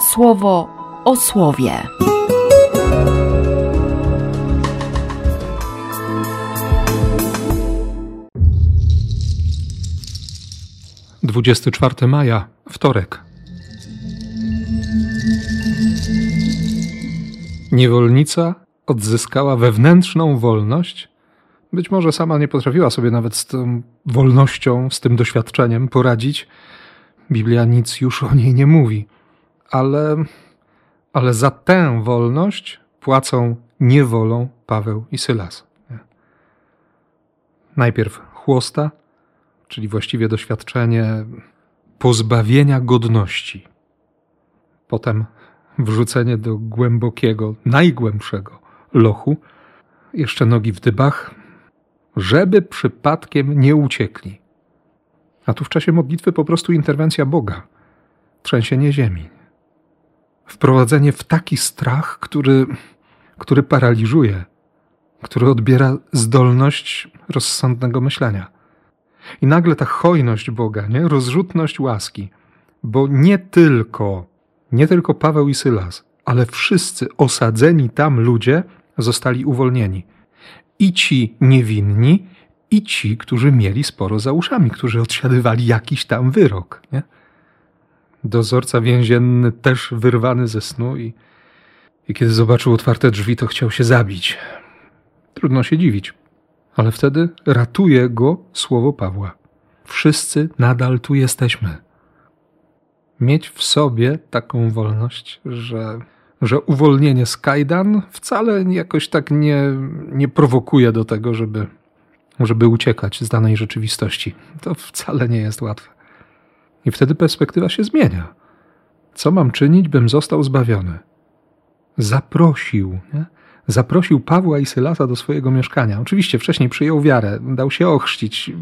słowo o słowie. Dwudziesty czwarty maja, wtorek. Niewolnica odzyskała wewnętrzną wolność. Być może sama nie potrafiła sobie nawet z tą wolnością, z tym doświadczeniem poradzić. Biblia nic już o niej nie mówi, ale, ale za tę wolność płacą niewolą Paweł i Sylas. Najpierw chłosta, czyli właściwie doświadczenie pozbawienia godności. Potem wrzucenie do głębokiego, najgłębszego lochu, jeszcze nogi w dybach, żeby przypadkiem nie uciekli. A tu w czasie modlitwy po prostu interwencja Boga, trzęsienie ziemi. Wprowadzenie w taki strach, który, który paraliżuje, który odbiera zdolność rozsądnego myślenia. I nagle ta hojność Boga, nie? rozrzutność łaski, bo nie tylko, nie tylko Paweł i Sylas, ale wszyscy osadzeni tam ludzie zostali uwolnieni. I ci niewinni, i ci, którzy mieli sporo za uszami, którzy odsiadywali jakiś tam wyrok. Nie? Dozorca więzienny też wyrwany ze snu i, i kiedy zobaczył otwarte drzwi, to chciał się zabić. Trudno się dziwić, ale wtedy ratuje go słowo Pawła. Wszyscy nadal tu jesteśmy. Mieć w sobie taką wolność, że, że uwolnienie z kajdan wcale jakoś tak nie, nie prowokuje do tego, żeby, żeby uciekać z danej rzeczywistości. To wcale nie jest łatwe. I wtedy perspektywa się zmienia. Co mam czynić, bym został zbawiony? Zaprosił, nie? zaprosił Pawła i Sylasa do swojego mieszkania. Oczywiście wcześniej przyjął wiarę, dał się ochrzcić.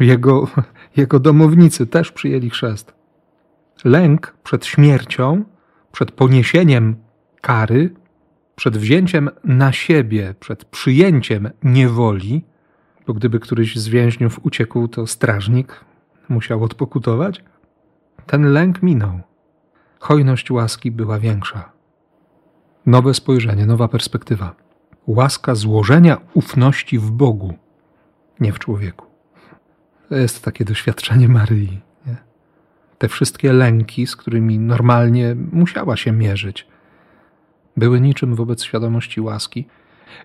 Jego, jego domownicy też przyjęli chrzest. Lęk przed śmiercią, przed poniesieniem kary, przed wzięciem na siebie, przed przyjęciem niewoli, bo gdyby któryś z więźniów uciekł, to strażnik musiał odpokutować. Ten lęk minął. Hojność łaski była większa. Nowe spojrzenie, nowa perspektywa. Łaska złożenia ufności w Bogu, nie w człowieku. To jest takie doświadczenie Maryi. Nie? Te wszystkie lęki, z którymi normalnie musiała się mierzyć, były niczym wobec świadomości łaski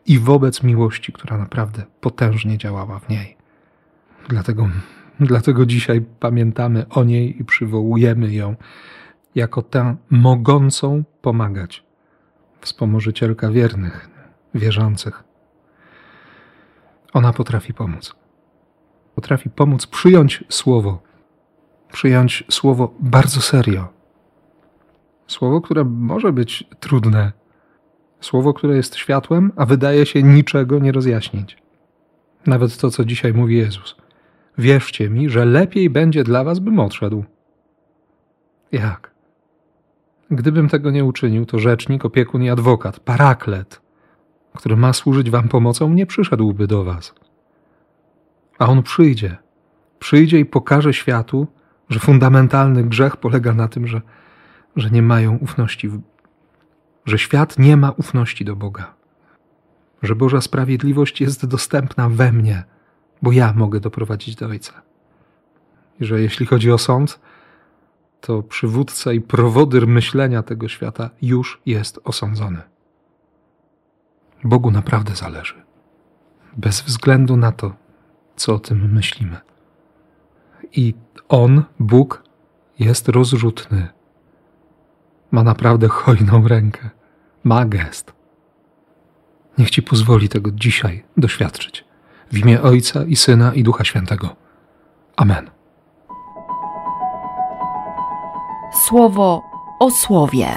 i wobec miłości, która naprawdę potężnie działała w niej. Dlatego, dlatego dzisiaj pamiętamy o niej i przywołujemy ją jako tę mogącą pomagać, wspomożycielka wiernych, wierzących. Ona potrafi pomóc. Potrafi pomóc przyjąć słowo, przyjąć słowo bardzo serio. Słowo, które może być trudne, Słowo, które jest światłem, a wydaje się niczego nie rozjaśnić. Nawet to, co dzisiaj mówi Jezus. Wierzcie mi, że lepiej będzie dla was, bym odszedł. Jak? Gdybym tego nie uczynił, to rzecznik, opiekun i adwokat, paraklet, który ma służyć wam pomocą, nie przyszedłby do was. A on przyjdzie. Przyjdzie i pokaże światu, że fundamentalny grzech polega na tym, że, że nie mają ufności w że świat nie ma ufności do Boga, że Boża sprawiedliwość jest dostępna we mnie, bo ja mogę doprowadzić do Ojca. I że jeśli chodzi o sąd, to przywódca i prowodyr myślenia tego świata już jest osądzony. Bogu naprawdę zależy, bez względu na to, co o tym myślimy. I On, Bóg, jest rozrzutny ma naprawdę hojną rękę, ma gest. Niech Ci pozwoli tego dzisiaj doświadczyć. W imię Ojca i Syna i Ducha Świętego. Amen. Słowo o słowie.